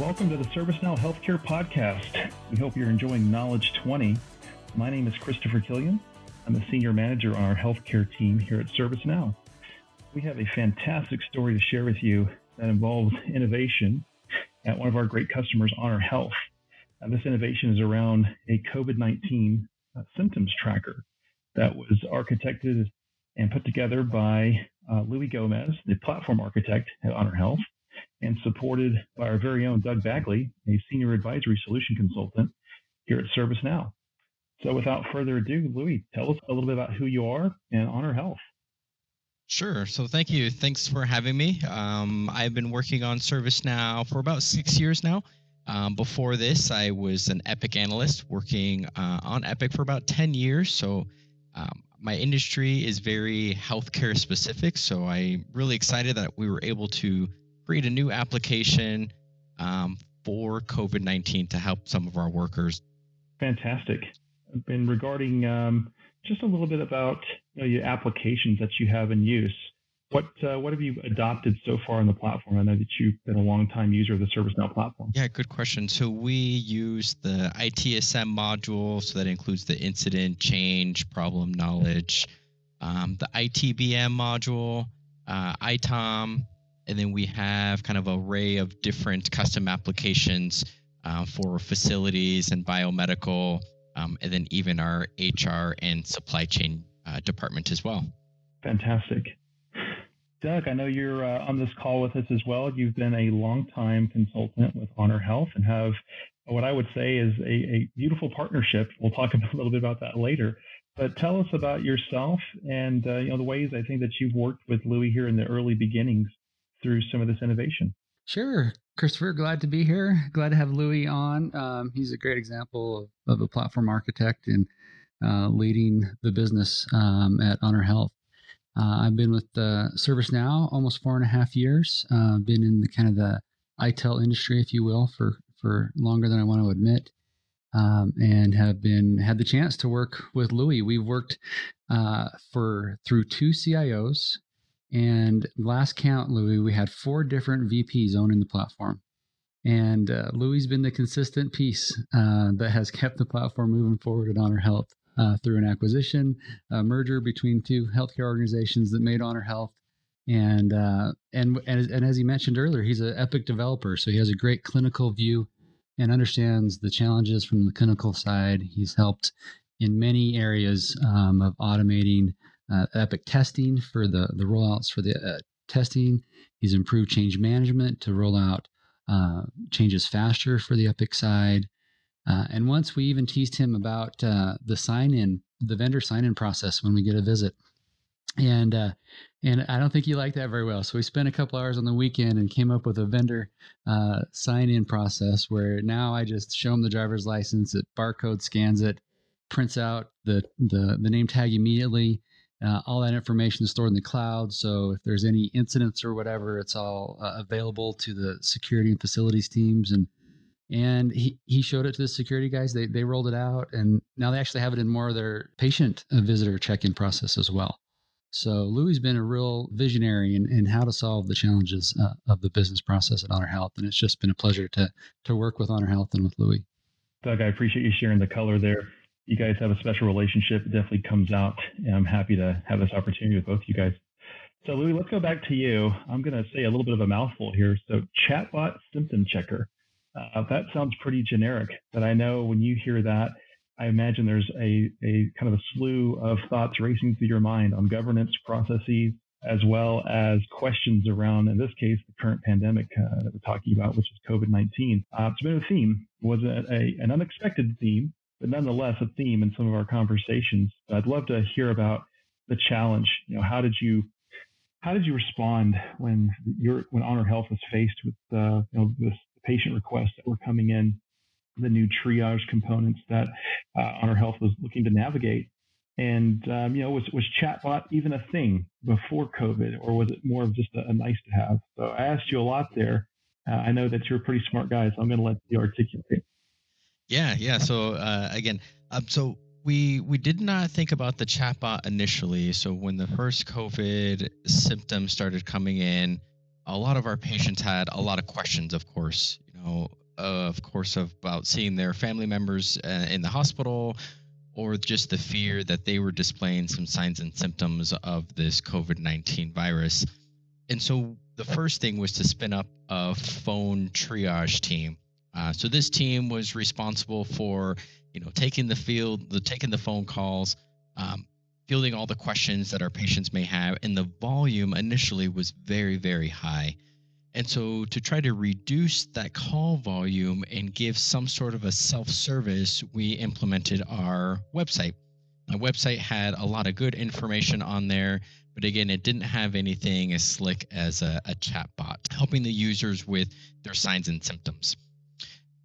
Welcome to the ServiceNow Healthcare Podcast. We hope you're enjoying Knowledge 20. My name is Christopher Killian. I'm the Senior Manager on our healthcare team here at ServiceNow. We have a fantastic story to share with you that involves innovation at one of our great customers, Honor Health. Now, this innovation is around a COVID 19 uh, symptoms tracker that was architected and put together by uh, Louis Gomez, the platform architect at Honor Health, and supported by our very own Doug Bagley, a senior advisory solution consultant here at ServiceNow. So without further ado, Louis, tell us a little bit about who you are and Honor Health. Sure. So thank you. Thanks for having me. Um, I've been working on ServiceNow for about six years now. Um, before this, I was an Epic analyst working uh, on Epic for about 10 years. So um, my industry is very healthcare specific. So I'm really excited that we were able to create a new application um, for COVID 19 to help some of our workers. Fantastic. And regarding um, just a little bit about you know, your applications that you have in use, what uh, what have you adopted so far on the platform? I know that you've been a long time user of the ServiceNow platform. Yeah, good question. So we use the ITSM module, so that includes the incident, change, problem knowledge, um, the ITBM module, uh, ITOM, and then we have kind of an array of different custom applications uh, for facilities and biomedical, um, and then even our HR and supply chain uh, department as well. Fantastic. Doug, I know you're uh, on this call with us as well. You've been a longtime consultant with Honor Health and have what I would say is a, a beautiful partnership. We'll talk a little bit about that later. But tell us about yourself and uh, you know the ways I think that you've worked with Louis here in the early beginnings through some of this innovation. Sure. Christopher, glad to be here. Glad to have Louis on. Um, he's a great example of, of a platform architect and uh, leading the business um, at Honor Health. Uh, I've been with uh, ServiceNow almost four and a half years. Uh, been in the kind of the ITIL industry, if you will, for for longer than I want to admit, um, and have been had the chance to work with Louis. We've worked uh, for through two CIOs and last count, Louis, we had four different VPs owning the platform. And uh, Louis has been the consistent piece uh, that has kept the platform moving forward at Honor Health uh, through an acquisition, a merger between two healthcare organizations that made Honor Health. And, uh, and, and, and as he mentioned earlier, he's an epic developer. So he has a great clinical view and understands the challenges from the clinical side. He's helped in many areas um, of automating uh, Epic testing for the, the rollouts for the uh, testing. He's improved change management to roll out uh, changes faster for the Epic side. Uh, and once we even teased him about uh, the sign in, the vendor sign in process when we get a visit. And uh, and I don't think he liked that very well. So we spent a couple hours on the weekend and came up with a vendor sign in process where now I just show him the driver's license, it barcode scans it, prints out the the, the name tag immediately uh, all that information is stored in the cloud. So if there's any incidents or whatever, it's all uh, available to the security and facilities teams. And and he, he showed it to the security guys. They they rolled it out, and now they actually have it in more of their patient uh, visitor check-in process as well. So Louis has been a real visionary in, in how to solve the challenges uh, of the business process at Honor Health, and it's just been a pleasure to to work with Honor Health and with Louis. Doug, I appreciate you sharing the color there you guys have a special relationship. It definitely comes out, and I'm happy to have this opportunity with both of you guys. So, Louis, let's go back to you. I'm going to say a little bit of a mouthful here. So, chatbot symptom checker. Uh, that sounds pretty generic, but I know when you hear that, I imagine there's a, a kind of a slew of thoughts racing through your mind on governance processes, as well as questions around, in this case, the current pandemic uh, that we're talking about, which is COVID 19. Uh, it's been a theme, it was a, a, an unexpected theme but nonetheless a theme in some of our conversations. I'd love to hear about the challenge. You know, how did you how did you respond when your when Honor Health was faced with uh, you know this patient requests that were coming in, the new triage components that uh, Honor Health was looking to navigate? And um, you know, was was chatbot even a thing before COVID, or was it more of just a, a nice to have? So I asked you a lot there. Uh, I know that you're a pretty smart guy, so I'm going to let you articulate. Yeah, yeah. So uh, again, um, so we we did not think about the chatbot initially. So when the first COVID symptoms started coming in, a lot of our patients had a lot of questions. Of course, you know, know, of course, about seeing their family members uh, in the hospital, or just the fear that they were displaying some signs and symptoms of this COVID 19 virus. And so the first thing was to spin up a phone triage team. Uh, so this team was responsible for, you know, taking the field, the taking the phone calls, um, fielding all the questions that our patients may have, and the volume initially was very, very high. And so, to try to reduce that call volume and give some sort of a self service, we implemented our website. My website had a lot of good information on there, but again, it didn't have anything as slick as a, a chat bot, helping the users with their signs and symptoms.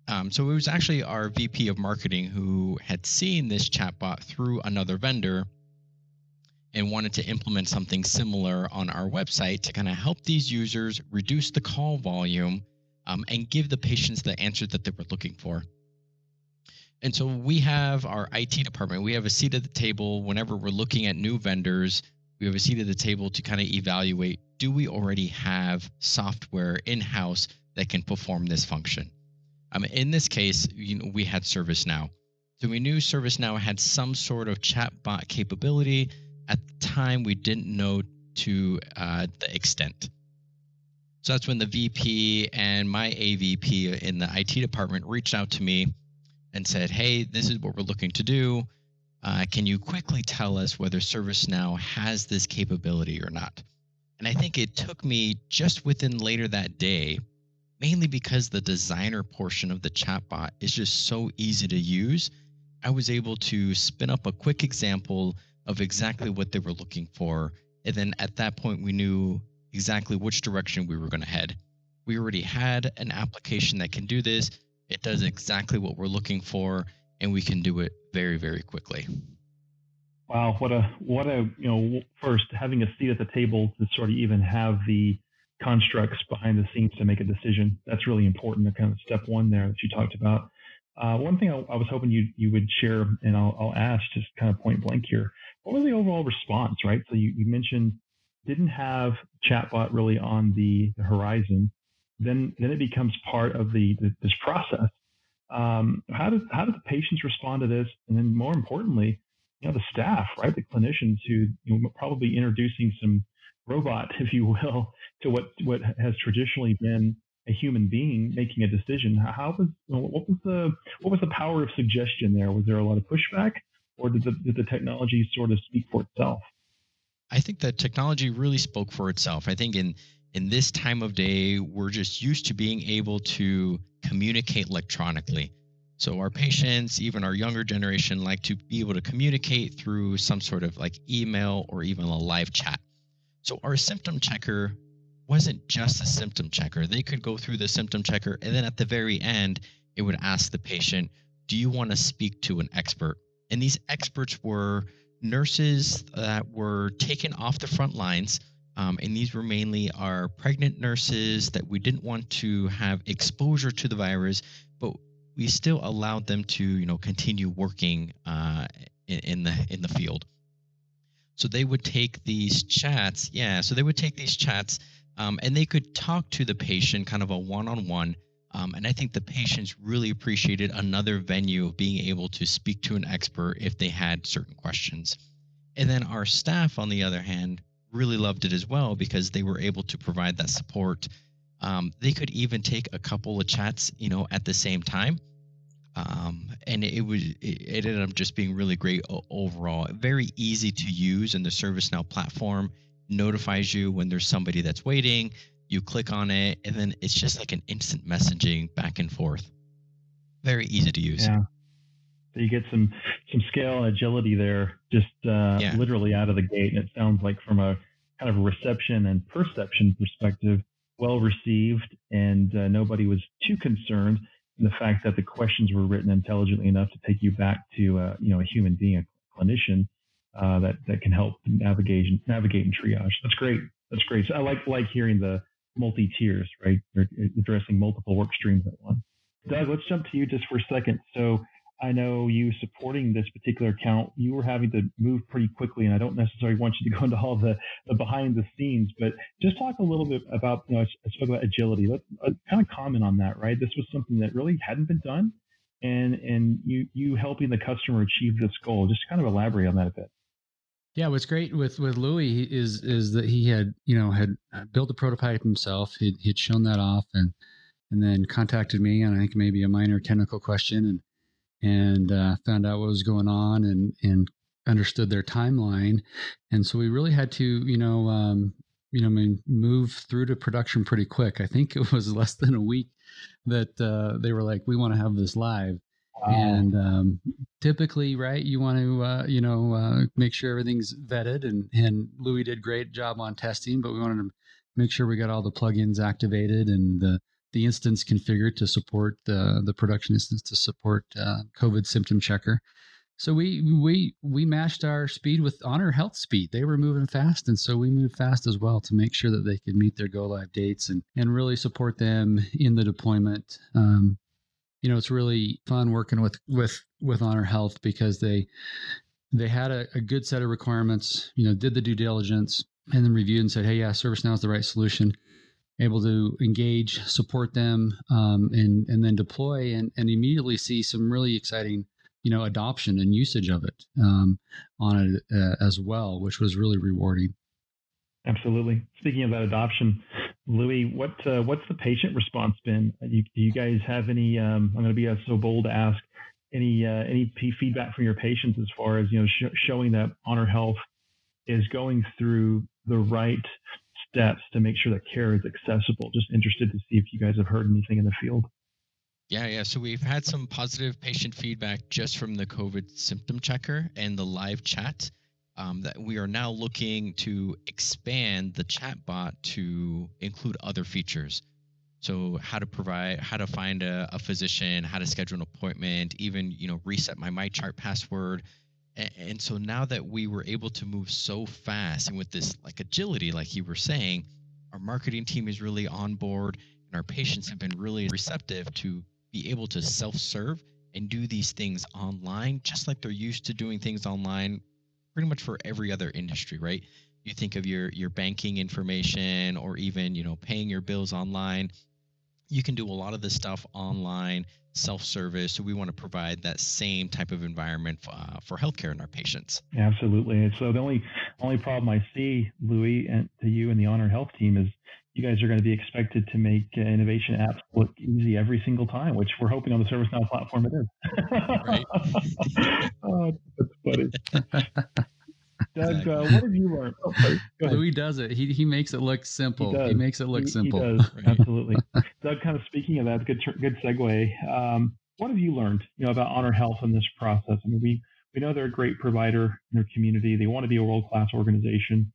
Um, so it was actually our VP of marketing who had seen this chatbot through another vendor and wanted to implement something similar on our website to kind of help these users reduce the call volume um, and give the patients the answer that they were looking for. And so we have our IT department. We have a seat at the table whenever we're looking at new vendors. We have a seat at the table to kind of evaluate do we already have software in house that can perform this function? Um, in this case, you know, we had ServiceNow. So we knew ServiceNow had some sort of chatbot capability at the time we didn't know to uh, the extent. So that's when the VP and my AVP in the IT department reached out to me and said, Hey, this is what we're looking to do. Uh, can you quickly tell us whether ServiceNow has this capability or not? And I think it took me just within later that day, mainly because the designer portion of the chatbot is just so easy to use. I was able to spin up a quick example of exactly what they were looking for. And then at that point, we knew exactly which direction we were going to head. We already had an application that can do this. It does exactly what we're looking for, and we can do it very, very quickly. Wow, what a what a you know first having a seat at the table to sort of even have the constructs behind the scenes to make a decision. That's really important. The kind of step one there that you talked about. Uh, one thing I, I, was hoping you you would share, and I'll, I'll ask just kind of point blank here what was the overall response, right? So you, you mentioned didn't have chatbot really on the, the horizon. Then then it becomes part of the, the this process. Um, how did how did the patients respond to this? And then more importantly, you know, the staff, right, the clinicians who you know, probably introducing some robot, if you will, to what what has traditionally been a human being making a decision. How was what was the what was the power of suggestion there? Was there a lot of pushback? or did the, did the technology sort of speak for itself? I think that technology really spoke for itself. I think in in this time of day, we're just used to being able to communicate electronically. So our patients, even our younger generation, like to be able to communicate through some sort of like email or even a live chat. So our symptom checker wasn't just a symptom checker. They could go through the symptom checker and then at the very end, it would ask the patient, "Do you want to speak to an expert?" And these experts were nurses that were taken off the front lines. Um, and these were mainly our pregnant nurses that we didn't want to have exposure to the virus, but we still allowed them to, you know, continue working uh, in, in the in the field. So they would take these chats, yeah. So they would take these chats, um, and they could talk to the patient, kind of a one-on-one, um, and I think the patients really appreciated another venue of being able to speak to an expert if they had certain questions. And then our staff, on the other hand, really loved it as well because they were able to provide that support. Um, they could even take a couple of chats, you know, at the same time. Um, and it was it ended up just being really great overall. Very easy to use, and the ServiceNow platform notifies you when there's somebody that's waiting you click on it, and then it's just like an instant messaging back and forth. Very easy to use. Yeah. So you get some some scale and agility there, just uh, yeah. literally out of the gate. And it sounds like from a kind of a reception and perception perspective, well received, and uh, nobody was too concerned. The fact that the questions were written intelligently enough to take you back to uh, you know a human being, a clinician uh, that that can help navigate navigate and triage. That's great. That's great. So I like like hearing the multi tiers, right? They're addressing multiple work streams at once. Doug, let's jump to you just for a second. So I know you supporting this particular account, you were having to move pretty quickly, and I don't necessarily want you to go into all the, the behind the scenes, but just talk a little bit about, you know, I spoke about agility. Let's uh, kind of comment on that, right? This was something that really hadn't been done, and and you you helping the customer achieve this goal. Just kind of elaborate on that a bit. Yeah, what's great with with Louis is is that he had you know had built a prototype himself. He'd, he'd shown that off, and and then contacted me on I think maybe a minor technical question, and and uh, found out what was going on and and understood their timeline. And so we really had to, you know, um, you know, I mean, move through to production pretty quick. I think it was less than a week that uh, they were like, "We want to have this live." Wow. And um, typically, right, you want to, uh, you know, uh, make sure everything's vetted. And and Louis did great job on testing, but we wanted to make sure we got all the plugins activated and the the instance configured to support the the production instance to support uh, COVID symptom checker. So we we we matched our speed with Honor Health speed. They were moving fast, and so we moved fast as well to make sure that they could meet their go live dates and and really support them in the deployment. Um, you know, it's really fun working with with with Honor Health because they they had a, a good set of requirements. You know, did the due diligence and then reviewed and said, "Hey, yeah, ServiceNow is the right solution." Able to engage, support them, um, and and then deploy and, and immediately see some really exciting, you know, adoption and usage of it um, on it uh, as well, which was really rewarding. Absolutely. Speaking of that adoption, Louis, what uh, what's the patient response been? You, do you guys have any? Um, I'm going to be so bold to ask any uh, any feedback from your patients as far as you know sh- showing that Honor Health is going through the right steps to make sure that care is accessible. Just interested to see if you guys have heard anything in the field. Yeah, yeah. So we've had some positive patient feedback just from the COVID symptom checker and the live chat. Um, that we are now looking to expand the chatbot to include other features. So how to provide, how to find a, a physician, how to schedule an appointment, even you know reset my MyChart password, and, so now that we were able to move so fast and with this like agility like you were saying our marketing team is really on board and our patients have been really receptive to be able to self-serve and do these things online just like they're used to doing things online pretty much for every other industry right? You think of your your banking information or even you know paying your bills online you can do a lot of this stuff online self-service. So we want to provide that same type of environment for, uh, for healthcare in our patients. Absolutely. And So the only only problem I see, Louis, and to you and the Honor Health team is you guys are going to be expected to make uh, innovation apps look easy every single time, which we're hoping on the ServiceNow platform it is. right. oh, that's funny. Doug, uh, what have you learned? Oh, Louis does it. He, he makes it look simple. He, he makes it look he, simple. He does, absolutely. Doug, kind of speaking of that, good good segue. Um, what have you learned, you know, about Honor Health in this process? I mean, we we know they're a great provider in their community. They want to be a world class organization.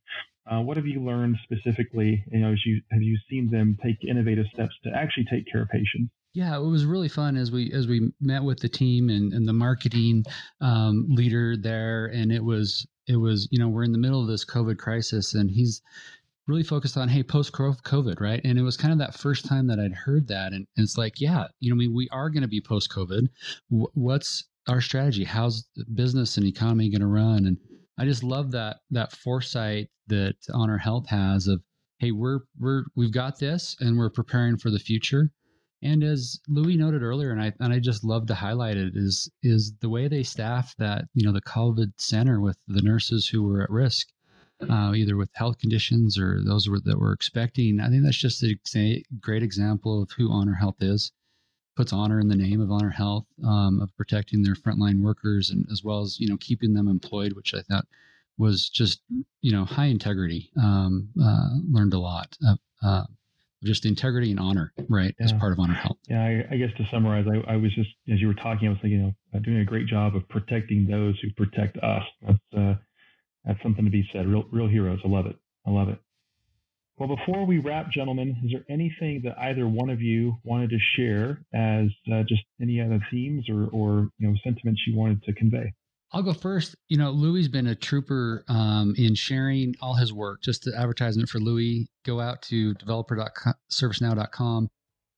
Uh, what have you learned specifically? You know, as you have you seen them take innovative steps to actually take care of patients? Yeah, it was really fun as we as we met with the team and, and the marketing um, leader there, and it was it was you know we're in the middle of this COVID crisis, and he's really focused on hey post COVID, right? And it was kind of that first time that I'd heard that, and, and it's like yeah, you know, I mean, we are going to be post COVID. W- what's our strategy? How's business and economy going to run? And I just love that that foresight that Honor Health has of hey, we're we're we've got this, and we're preparing for the future and as Louis noted earlier, and I and I just love to highlight it is is the way they staff that you know the COVID center with the nurses who were at risk, uh, either with health conditions or those were, that were expecting. I think that's just a great example of who Honor Health is. Puts honor in the name of Honor Health um, of protecting their frontline workers and as well as you know keeping them employed, which I thought was just you know high integrity. Um, uh, learned a lot. Uh, just integrity and honor, right, yeah. as part of honor health. Yeah, I, I guess to summarize, I, I, was just as you were talking, I was thinking, you know, doing a great job of protecting those who protect us. That's uh, that's something to be said. Real, real heroes. I love it. I love it. Well, before we wrap, gentlemen, is there anything that either one of you wanted to share as uh, just any other themes or, or you know sentiments you wanted to convey? I'll go first. You know, Louis has been a trooper um, in sharing all his work. Just the advertisement for Louis, go out to developer.servicenow.com,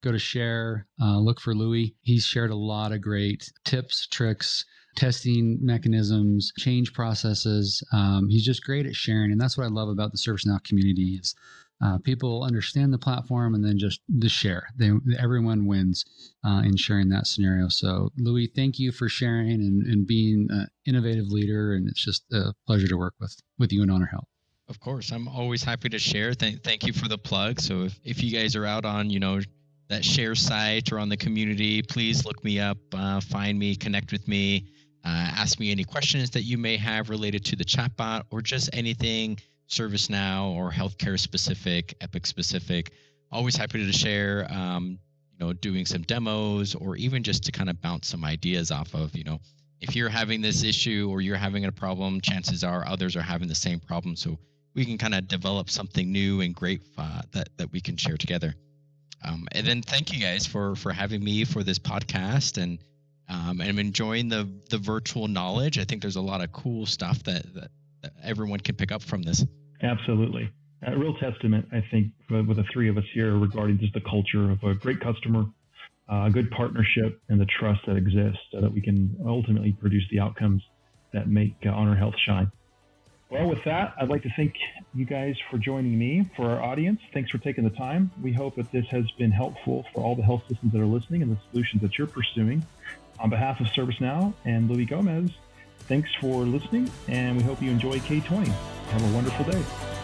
go to share, uh, look for Louis. He's shared a lot of great tips, tricks, testing mechanisms, change processes. Um, he's just great at sharing, and that's what I love about the ServiceNow community is uh, people understand the platform and then just the share. They, everyone wins uh, in sharing that scenario. So, Louis, thank you for sharing and, and being an innovative leader, and it's just a pleasure to work with with you and Honor Health. Of course, I'm always happy to share. Thank, thank you for the plug. So, if, if you guys are out on, you know, that share site or on the community, please look me up, uh, find me, connect with me. Uh, ask me any questions that you may have related to the chatbot or just anything ServiceNow or healthcare specific, Epic specific. Always happy to share, um, you know, doing some demos or even just to kind of bounce some ideas off of, you know, if you're having this issue or you're having a problem, chances are others are having the same problem. So we can kind of develop something new and great uh, that that we can share together. Um, and then thank you guys for for having me for this podcast and um, and I'm enjoying the the virtual knowledge. I think there's a lot of cool stuff that, that, that everyone can pick up from this. Absolutely, a real testament, I think, with the three of us here regarding just the culture of a great customer, uh, a good partnership, and the trust that exists, so that we can ultimately produce the outcomes that make uh, Honor Health shine. Well, with that, I'd like to thank you guys for joining me. For our audience, thanks for taking the time. We hope that this has been helpful for all the health systems that are listening and the solutions that you're pursuing. On behalf of ServiceNow and Louis Gomez, thanks for listening, and we hope you enjoy K20. Have a wonderful day.